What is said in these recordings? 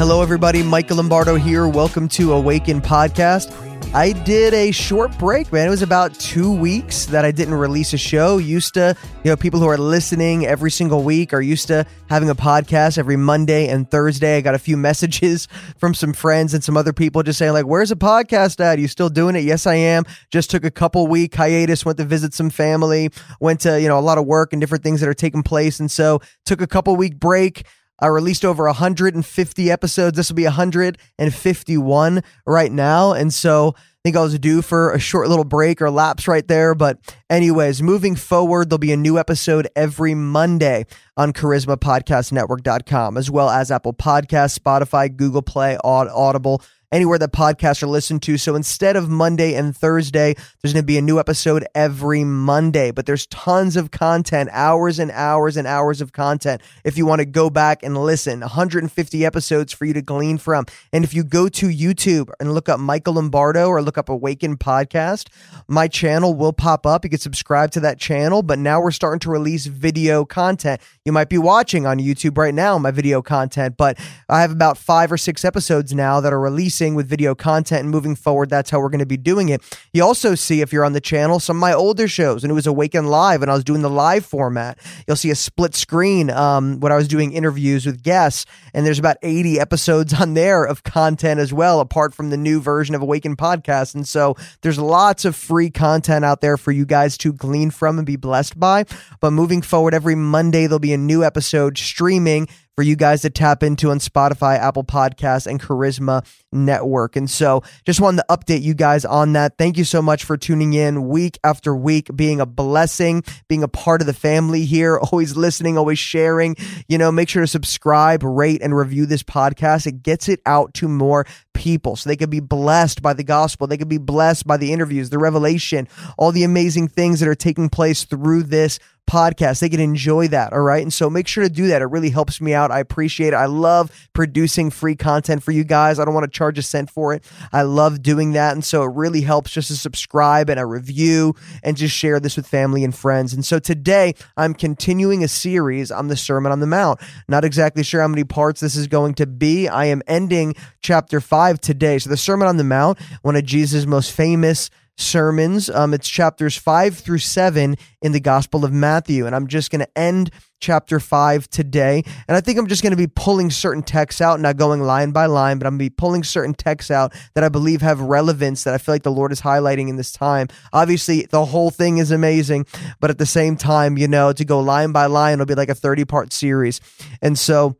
Hello, everybody. Michael Lombardo here. Welcome to Awaken Podcast. I did a short break, man. It was about two weeks that I didn't release a show. Used to, you know, people who are listening every single week are used to having a podcast every Monday and Thursday. I got a few messages from some friends and some other people just saying, like, where's a podcast at? Are you still doing it? Yes, I am. Just took a couple week hiatus, went to visit some family, went to, you know, a lot of work and different things that are taking place. And so took a couple week break. I released over 150 episodes. This will be 151 right now. And so I think I was due for a short little break or lapse right there. But, anyways, moving forward, there'll be a new episode every Monday on charismapodcastnetwork.com, as well as Apple Podcasts, Spotify, Google Play, Audible anywhere that podcasts are listened to. So instead of Monday and Thursday, there's going to be a new episode every Monday, but there's tons of content, hours and hours and hours of content. If you want to go back and listen, 150 episodes for you to glean from. And if you go to YouTube and look up Michael Lombardo or look up Awaken Podcast, my channel will pop up. You can subscribe to that channel, but now we're starting to release video content. You might be watching on YouTube right now, my video content, but I have about five or six episodes now that are releasing releasing with video content and moving forward, that's how we're going to be doing it. You also see, if you're on the channel, some of my older shows, and it was Awaken Live, and I was doing the live format. You'll see a split screen um, when I was doing interviews with guests, and there's about 80 episodes on there of content as well, apart from the new version of Awaken Podcast. And so there's lots of free content out there for you guys to glean from and be blessed by. But moving forward, every Monday, there'll be a new episode streaming for you guys to tap into on Spotify, Apple Podcasts, and Charisma Network. And so just wanted to update you guys on that. Thank you so much for tuning in week after week, being a blessing, being a part of the family here, always listening, always sharing. You know, make sure to subscribe, rate, and review this podcast. It gets it out to more people so they could be blessed by the gospel. They could be blessed by the interviews, the revelation, all the amazing things that are taking place through this podcast. They can enjoy that. All right. And so make sure to do that. It really helps me out. I appreciate it. I love producing free content for you guys. I don't want to charge a cent for it. I love doing that. And so it really helps just to subscribe and a review and just share this with family and friends. And so today I'm continuing a series on the Sermon on the Mount. Not exactly sure how many parts this is going to be. I am ending chapter five today. So the Sermon on the Mount, one of Jesus' most famous sermons. Um, it's chapters five through seven in the Gospel of Matthew. And I'm just going to end chapter five today. And I think I'm just going to be pulling certain texts out, not going line by line, but I'm going to be pulling certain texts out that I believe have relevance that I feel like the Lord is highlighting in this time. Obviously, the whole thing is amazing, but at the same time, you know, to go line by line, it'll be like a 30 part series. And so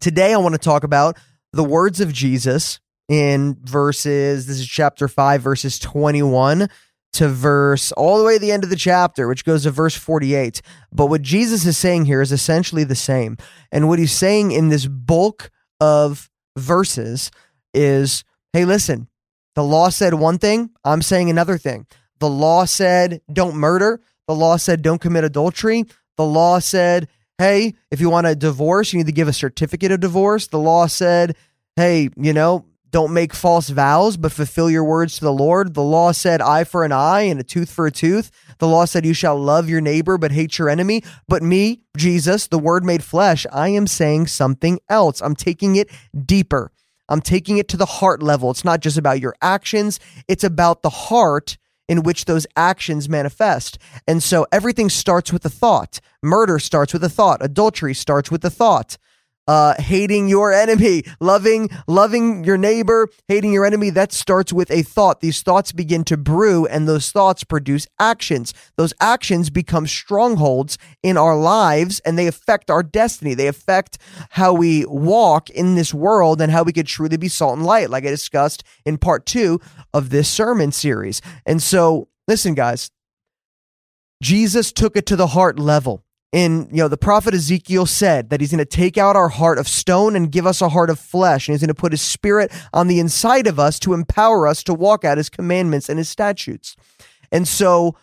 today I want to talk about the words of Jesus in verses, this is chapter 5, verses 21 to verse all the way to the end of the chapter, which goes to verse 48. But what Jesus is saying here is essentially the same. And what he's saying in this bulk of verses is hey, listen, the law said one thing, I'm saying another thing. The law said don't murder, the law said don't commit adultery, the law said, hey, if you want a divorce, you need to give a certificate of divorce. The law said, hey, you know, don't make false vows, but fulfill your words to the Lord. The law said eye for an eye and a tooth for a tooth. The law said you shall love your neighbor, but hate your enemy. But me, Jesus, the word made flesh, I am saying something else. I'm taking it deeper. I'm taking it to the heart level. It's not just about your actions, it's about the heart in which those actions manifest. And so everything starts with a thought. Murder starts with a thought. Adultery starts with a thought uh, hating your enemy, loving, loving your neighbor, hating your enemy. That starts with a thought. These thoughts begin to brew and those thoughts produce actions. Those actions become strongholds in our lives and they affect our destiny. They affect how we walk in this world and how we could truly be salt and light, like I discussed in part two of this sermon series. And so, listen, guys, Jesus took it to the heart level in you know the prophet ezekiel said that he's going to take out our heart of stone and give us a heart of flesh and he's going to put his spirit on the inside of us to empower us to walk out his commandments and his statutes. And so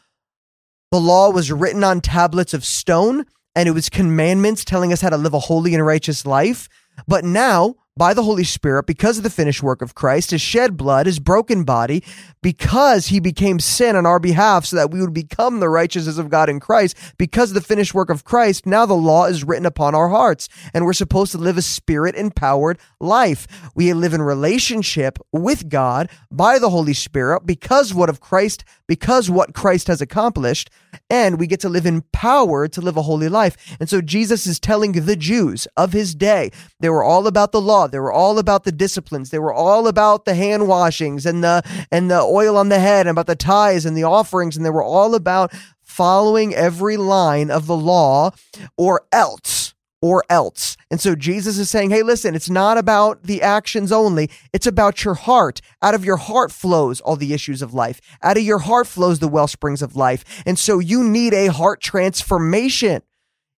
the law was written on tablets of stone and it was commandments telling us how to live a holy and righteous life. But now by the Holy Spirit because of the finished work of Christ, his shed blood, his broken body, because he became sin on our behalf so that we would become the righteousness of God in Christ. Because of the finished work of Christ, now the law is written upon our hearts and we're supposed to live a spirit empowered life. We live in relationship with God by the Holy Spirit because what of Christ, because what Christ has accomplished, and we get to live empowered to live a holy life. And so Jesus is telling the Jews of his day, they were all about the law they were all about the disciplines. They were all about the hand washings and the and the oil on the head and about the tithes and the offerings. And they were all about following every line of the law or else or else. And so Jesus is saying, hey, listen, it's not about the actions only. It's about your heart. Out of your heart flows all the issues of life. Out of your heart flows the well springs of life. And so you need a heart transformation.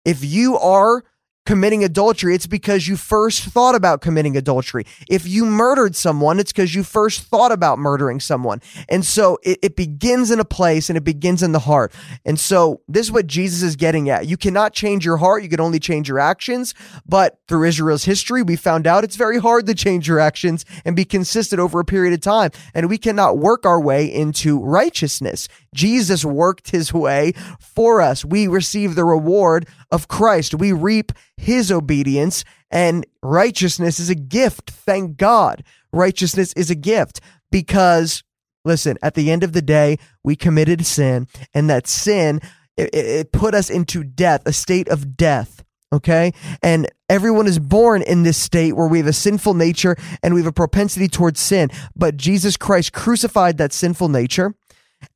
If you are committing adultery, it's because you first thought about committing adultery. If you murdered someone, it's because you first thought about murdering someone. And so it, it, begins in a place and it begins in the heart. And so this is what Jesus is getting at. You cannot change your heart. You can only change your actions. But through Israel's history, we found out it's very hard to change your actions and be consistent over a period of time. And we cannot work our way into righteousness. Jesus worked his way for us. We receive the reward of Christ. We reap his obedience and righteousness is a gift. Thank God. Righteousness is a gift because listen, at the end of the day, we committed sin and that sin, it, it put us into death, a state of death. Okay. And everyone is born in this state where we have a sinful nature and we have a propensity towards sin. But Jesus Christ crucified that sinful nature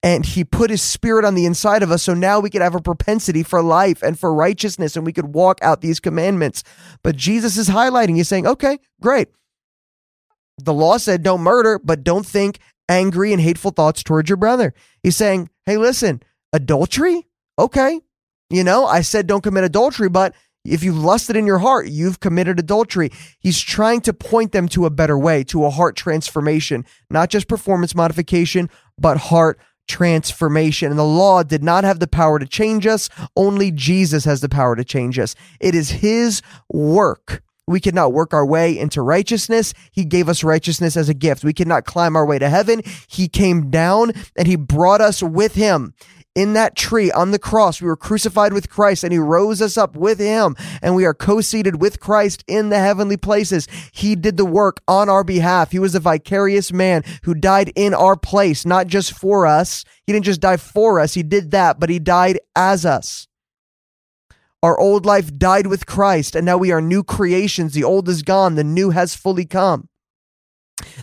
and he put his spirit on the inside of us so now we could have a propensity for life and for righteousness and we could walk out these commandments. But jesus is highlighting he's saying okay great. The law said don't murder but don't think angry and hateful thoughts towards your brother. He's saying hey listen adultery? Okay. You know i said don't commit adultery but if you've lusted in your heart, you've committed adultery. He's trying to point them to a better way, to a heart transformation, not just performance modification, but heart transformation. And the law did not have the power to change us. Only Jesus has the power to change us. It is his work. We cannot work our way into righteousness. He gave us righteousness as a gift. We cannot climb our way to heaven. He came down and he brought us with him in that tree on the cross. We were crucified with Christ and he rose us up with him and we are co-seated with Christ in the heavenly places. He did the work on our behalf. He was a vicarious man who died in our place, not just for us. He didn't just die for us. He did that, but he died as us. Our old life died with Christ and now we are new creations. The old is gone. The new has fully come.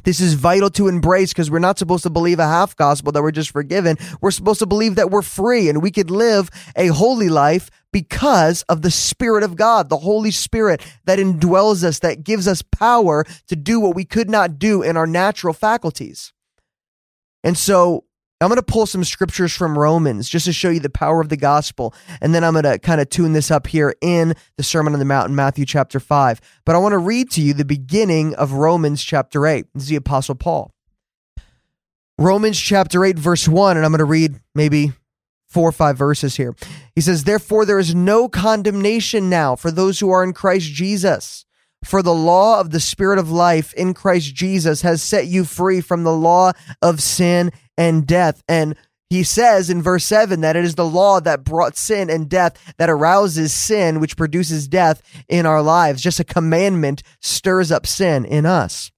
This is vital to embrace because we're not supposed to believe a half gospel that we're just forgiven. We're supposed to believe that we're free and we could live a holy life because of the Spirit of God, the Holy Spirit that indwells us, that gives us power to do what we could not do in our natural faculties. And so I'm going to pull some scriptures from Romans just to show you the power of the gospel. And then I'm going to kind of tune this up here in the Sermon on the Mount in Matthew chapter 5. But I want to read to you the beginning of Romans chapter 8. This is the Apostle Paul. Romans chapter 8, verse 1, and I'm going to read maybe four or five verses here. He says, Therefore, there is no condemnation now for those who are in Christ Jesus. For the law of the Spirit of life in Christ Jesus has set you free from the law of sin and death. And he says in verse 7 that it is the law that brought sin and death that arouses sin, which produces death in our lives. Just a commandment stirs up sin in us.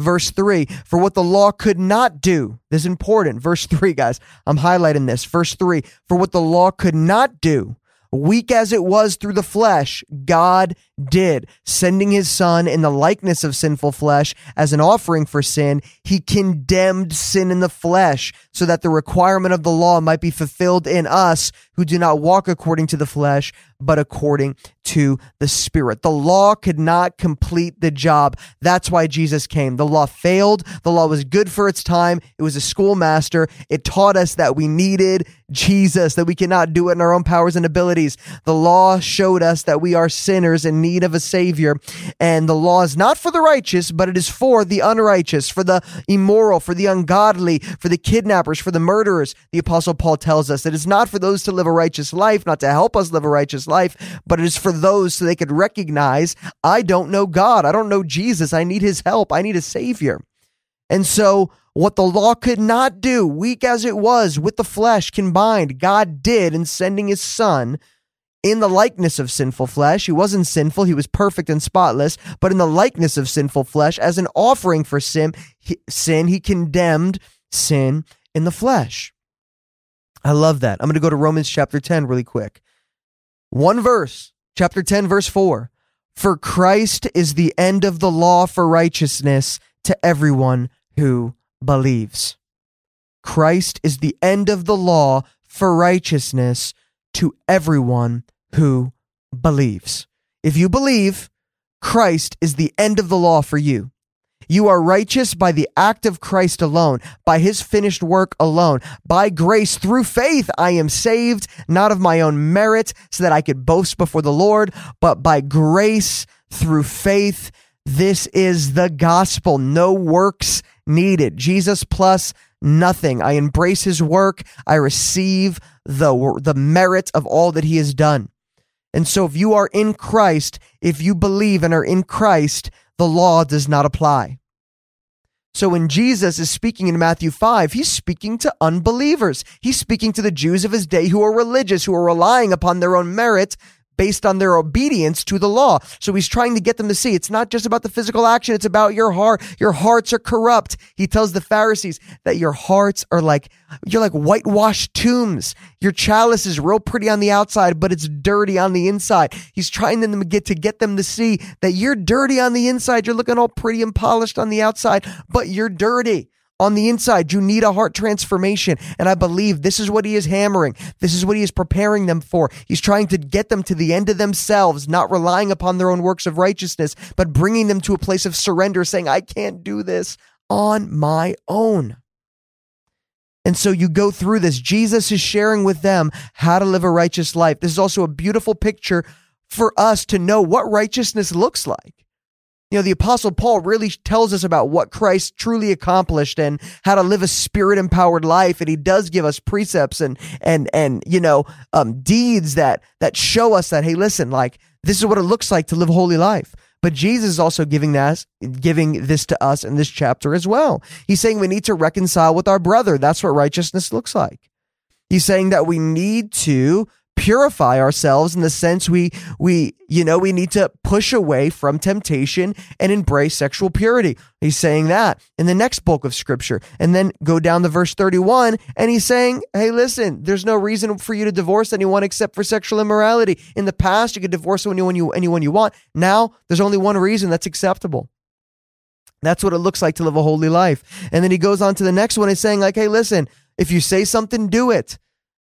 Verse 3 For what the law could not do, this is important. Verse 3, guys, I'm highlighting this. Verse 3 For what the law could not do, weak as it was through the flesh, God did, sending his son in the likeness of sinful flesh as an offering for sin. He condemned sin in the flesh so that the requirement of the law might be fulfilled in us who do not walk according to the flesh, but according to the Spirit. The law could not complete the job. That's why Jesus came. The law failed. The law was good for its time. It was a schoolmaster. It taught us that we needed Jesus, that we cannot do it in our own powers and abilities. The law showed us that we are sinners in need of a Savior. And the law is not for the righteous, but it is for the unrighteous, for the immoral, for the ungodly, for the kidnappers, for the murderers. The Apostle Paul tells us that it's not for those to live a righteous life, not to help us live a righteous life, but it is for those so they could recognize I don't know God. I don't know Jesus. I need his help. I need a savior. And so, what the law could not do, weak as it was with the flesh combined, God did in sending his son in the likeness of sinful flesh. He wasn't sinful, he was perfect and spotless, but in the likeness of sinful flesh, as an offering for sin, he, sin, he condemned sin in the flesh. I love that. I'm going to go to Romans chapter 10 really quick. One verse, chapter 10, verse 4. For Christ is the end of the law for righteousness to everyone who believes. Christ is the end of the law for righteousness to everyone who believes. If you believe, Christ is the end of the law for you. You are righteous by the act of Christ alone, by his finished work alone. By grace through faith, I am saved, not of my own merit, so that I could boast before the Lord, but by grace through faith. This is the gospel. No works needed. Jesus plus nothing. I embrace his work. I receive the, the merit of all that he has done. And so if you are in Christ, if you believe and are in Christ, the law does not apply. So when Jesus is speaking in Matthew 5, he's speaking to unbelievers. He's speaking to the Jews of his day who are religious, who are relying upon their own merit based on their obedience to the law. So he's trying to get them to see it's not just about the physical action, it's about your heart. Your hearts are corrupt. He tells the Pharisees that your hearts are like, you're like whitewashed tombs. Your chalice is real pretty on the outside, but it's dirty on the inside. He's trying them to get to get them to see that you're dirty on the inside. You're looking all pretty and polished on the outside, but you're dirty on the inside. You need a heart transformation. And I believe this is what he is hammering. This is what he is preparing them for. He's trying to get them to the end of themselves, not relying upon their own works of righteousness, but bringing them to a place of surrender, saying, I can't do this on my own. And so you go through this. Jesus is sharing with them how to live a righteous life. This is also a beautiful picture for us to know what righteousness looks like. You know, the apostle Paul really tells us about what Christ truly accomplished and how to live a spirit empowered life. And he does give us precepts and, and, and, you know, um, deeds that, that show us that, hey, listen, like this is what it looks like to live a holy life. But Jesus is also giving that, giving this to us in this chapter as well. He's saying we need to reconcile with our brother. That's what righteousness looks like. He's saying that we need to purify ourselves in the sense we we you know we need to push away from temptation and embrace sexual purity. He's saying that in the next book of scripture. And then go down to verse 31 and he's saying hey listen there's no reason for you to divorce anyone except for sexual immorality. In the past you could divorce anyone you anyone you want. Now there's only one reason that's acceptable. That's what it looks like to live a holy life. And then he goes on to the next one and saying like hey listen if you say something do it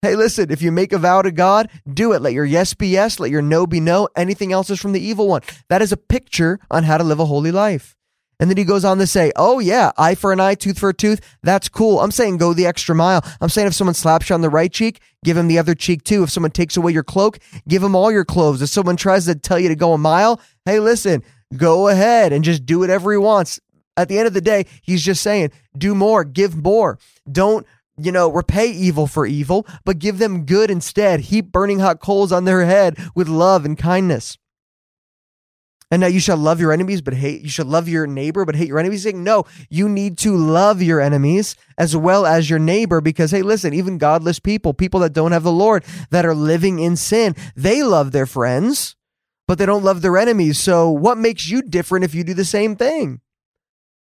Hey, listen, if you make a vow to God, do it. Let your yes be yes, let your no be no. Anything else is from the evil one. That is a picture on how to live a holy life. And then he goes on to say, Oh, yeah, eye for an eye, tooth for a tooth. That's cool. I'm saying go the extra mile. I'm saying if someone slaps you on the right cheek, give him the other cheek too. If someone takes away your cloak, give him all your clothes. If someone tries to tell you to go a mile, hey, listen, go ahead and just do whatever he wants. At the end of the day, he's just saying, do more, give more. Don't you know, repay evil for evil, but give them good instead. Heap burning hot coals on their head with love and kindness. And now you shall love your enemies, but hate, you shall love your neighbor, but hate your enemies. Saying, no, you need to love your enemies as well as your neighbor because, hey, listen, even godless people, people that don't have the Lord, that are living in sin, they love their friends, but they don't love their enemies. So what makes you different if you do the same thing?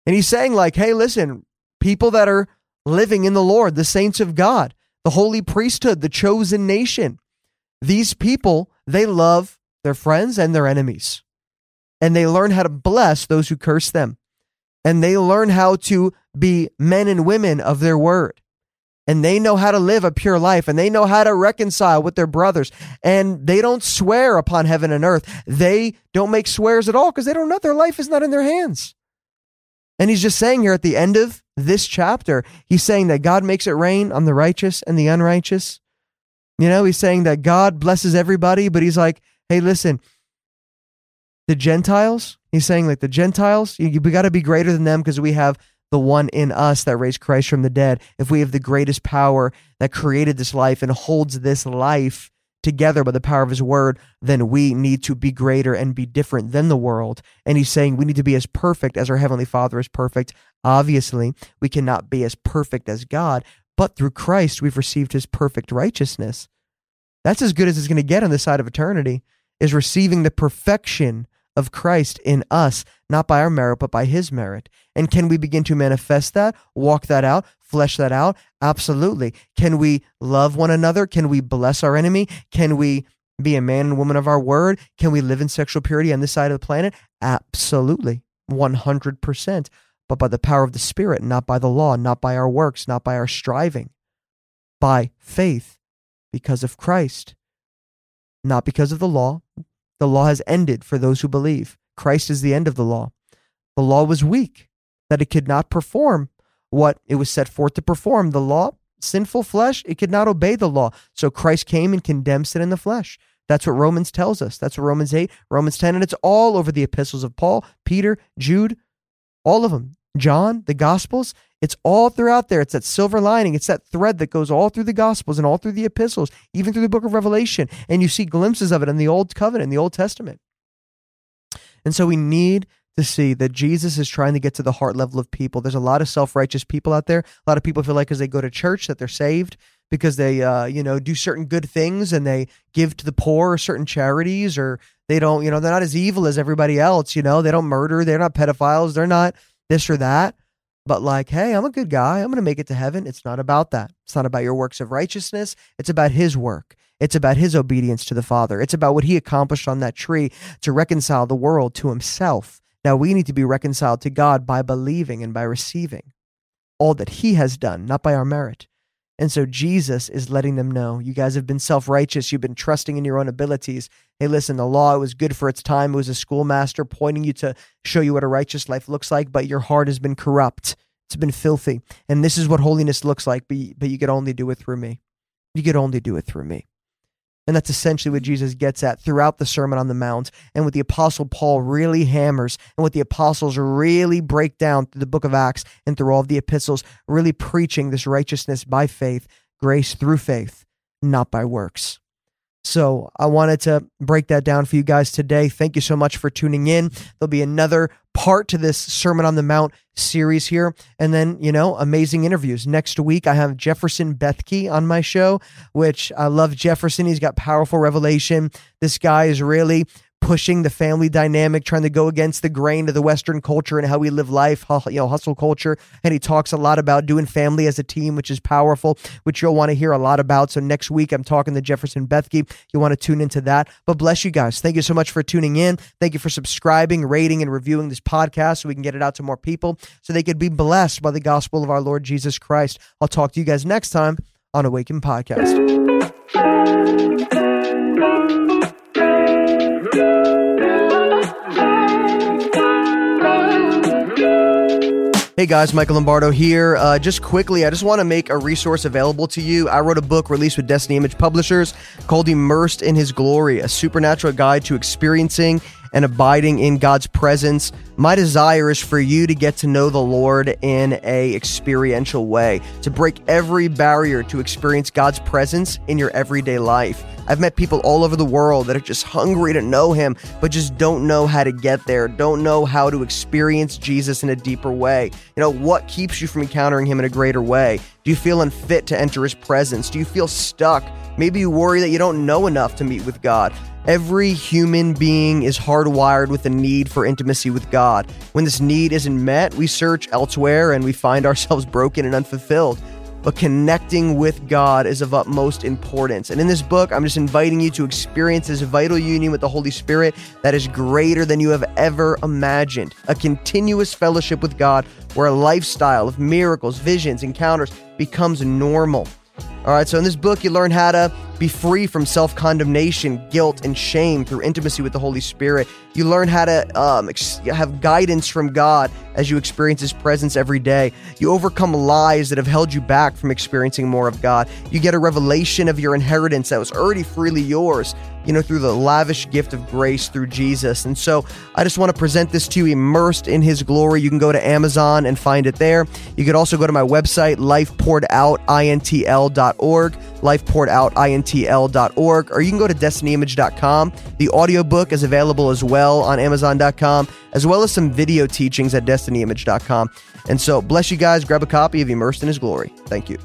And he's saying, like, hey, listen, people that are living in the Lord, the saints of God, the holy priesthood, the chosen nation. These people, they love their friends and their enemies. And they learn how to bless those who curse them. And they learn how to be men and women of their word. And they know how to live a pure life and they know how to reconcile with their brothers. And they don't swear upon heaven and earth. They don't make swears at all because they don't know their life is not in their hands. And he's just saying here at the end of this chapter, he's saying that God makes it rain on the righteous and the unrighteous. You know, he's saying that God blesses everybody, but he's like, hey, listen, the Gentiles, he's saying like the Gentiles, you, we got to be greater than them because we have the one in us that raised Christ from the dead. If we have the greatest power that created this life and holds this life together by the power of his word, then we need to be greater and be different than the world. And he's saying we need to be as perfect as our heavenly Father is perfect. Obviously, we cannot be as perfect as God, but through Christ, we've received his perfect righteousness. That's as good as it's going to get on the side of eternity, is receiving the perfection of Christ in us, not by our merit, but by his merit. And can we begin to manifest that, walk that out, flesh that out? Absolutely. Can we love one another? Can we bless our enemy? Can we be a man and woman of our word? Can we live in sexual purity on this side of the planet? Absolutely. 100%. But by the power of the Spirit, not by the law, not by our works, not by our striving, by faith, because of Christ, not because of the law, the law has ended for those who believe. Christ is the end of the law. The law was weak, that it could not perform what it was set forth to perform. The law, sinful flesh, it could not obey the law. So Christ came and condemned sin in the flesh. That's what Romans tells us. That's what Romans 8, Romans 10, and it's all over the epistles of Paul, Peter, Jude, all of them. John, the Gospels, it's all throughout there. It's that silver lining. It's that thread that goes all through the Gospels and all through the epistles, even through the book of Revelation. And you see glimpses of it in the Old Covenant, in the Old Testament. And so we need to see that Jesus is trying to get to the heart level of people. There's a lot of self righteous people out there. A lot of people feel like as they go to church that they're saved because they, uh, you know, do certain good things and they give to the poor or certain charities or they don't, you know, they're not as evil as everybody else. You know, they don't murder. They're not pedophiles. They're not this or that. But like, hey, I'm a good guy. I'm going to make it to heaven. It's not about that. It's not about your works of righteousness. It's about his work. It's about his obedience to the Father. It's about what he accomplished on that tree to reconcile the world to himself. Now we need to be reconciled to God by believing and by receiving all that he has done, not by our merit. And so Jesus is letting them know you guys have been self righteous. You've been trusting in your own abilities. Hey, listen, the law it was good for its time. It was a schoolmaster pointing you to show you what a righteous life looks like, but your heart has been corrupt. It's been filthy. And this is what holiness looks like, but, but you could only do it through me. You could only do it through me. And that's essentially what Jesus gets at throughout the Sermon on the Mount, and what the Apostle Paul really hammers, and what the apostles really break down through the book of Acts and through all of the epistles, really preaching this righteousness by faith, grace through faith, not by works. So I wanted to break that down for you guys today. Thank you so much for tuning in. There'll be another part to this Sermon on the Mount series here. And then, you know, amazing interviews. Next week, I have Jefferson Bethke on my show, which I love Jefferson. He's got powerful revelation. This guy is really pushing the family dynamic, trying to go against the grain of the Western culture and how we live life, you know, hustle culture. And he talks a lot about doing family as a team, which is powerful, which you'll want to hear a lot about. So next week, I'm talking to Jefferson Bethke. You want to tune into that. But bless you guys. Thank you so much for tuning in. Thank you for subscribing, rating, and reviewing this podcast so we can get it out to more people so they could be blessed by the gospel of our Lord Jesus Christ. I'll talk to you guys next time on Awaken Podcast. Hey guys, Michael Lombardo here. Uh, just quickly, I just want to make a resource available to you. I wrote a book released with Destiny Image Publishers called Immersed in His Glory, a supernatural guide to experiencing and abiding in God's presence. My desire is for you to get to know the Lord in a experiential way, to break every barrier to experience God's presence in your everyday life. I've met people all over the world that are just hungry to know him, but just don't know how to get there, don't know how to experience Jesus in a deeper way. You know, what keeps you from encountering him in a greater way? Do you feel unfit to enter his presence? Do you feel stuck? Maybe you worry that you don't know enough to meet with God. Every human being is hardwired with a need for intimacy with God. When this need isn't met, we search elsewhere and we find ourselves broken and unfulfilled but connecting with God is of utmost importance. And in this book, I'm just inviting you to experience this vital union with the Holy Spirit that is greater than you have ever imagined. A continuous fellowship with God where a lifestyle of miracles, visions, encounters becomes normal. All right, so in this book, you learn how to be free from self condemnation, guilt, and shame through intimacy with the Holy Spirit. You learn how to um, ex- have guidance from God as you experience His presence every day. You overcome lies that have held you back from experiencing more of God. You get a revelation of your inheritance that was already freely yours, you know, through the lavish gift of grace through Jesus. And so I just want to present this to you immersed in His glory. You can go to Amazon and find it there. You could also go to my website, lifepouredoutintl.org lifepouredoutintl.org, or you can go to destinyimage.com. The audiobook is available as well on amazon.com, as well as some video teachings at destinyimage.com. And so, bless you guys. Grab a copy of Immersed in His Glory. Thank you.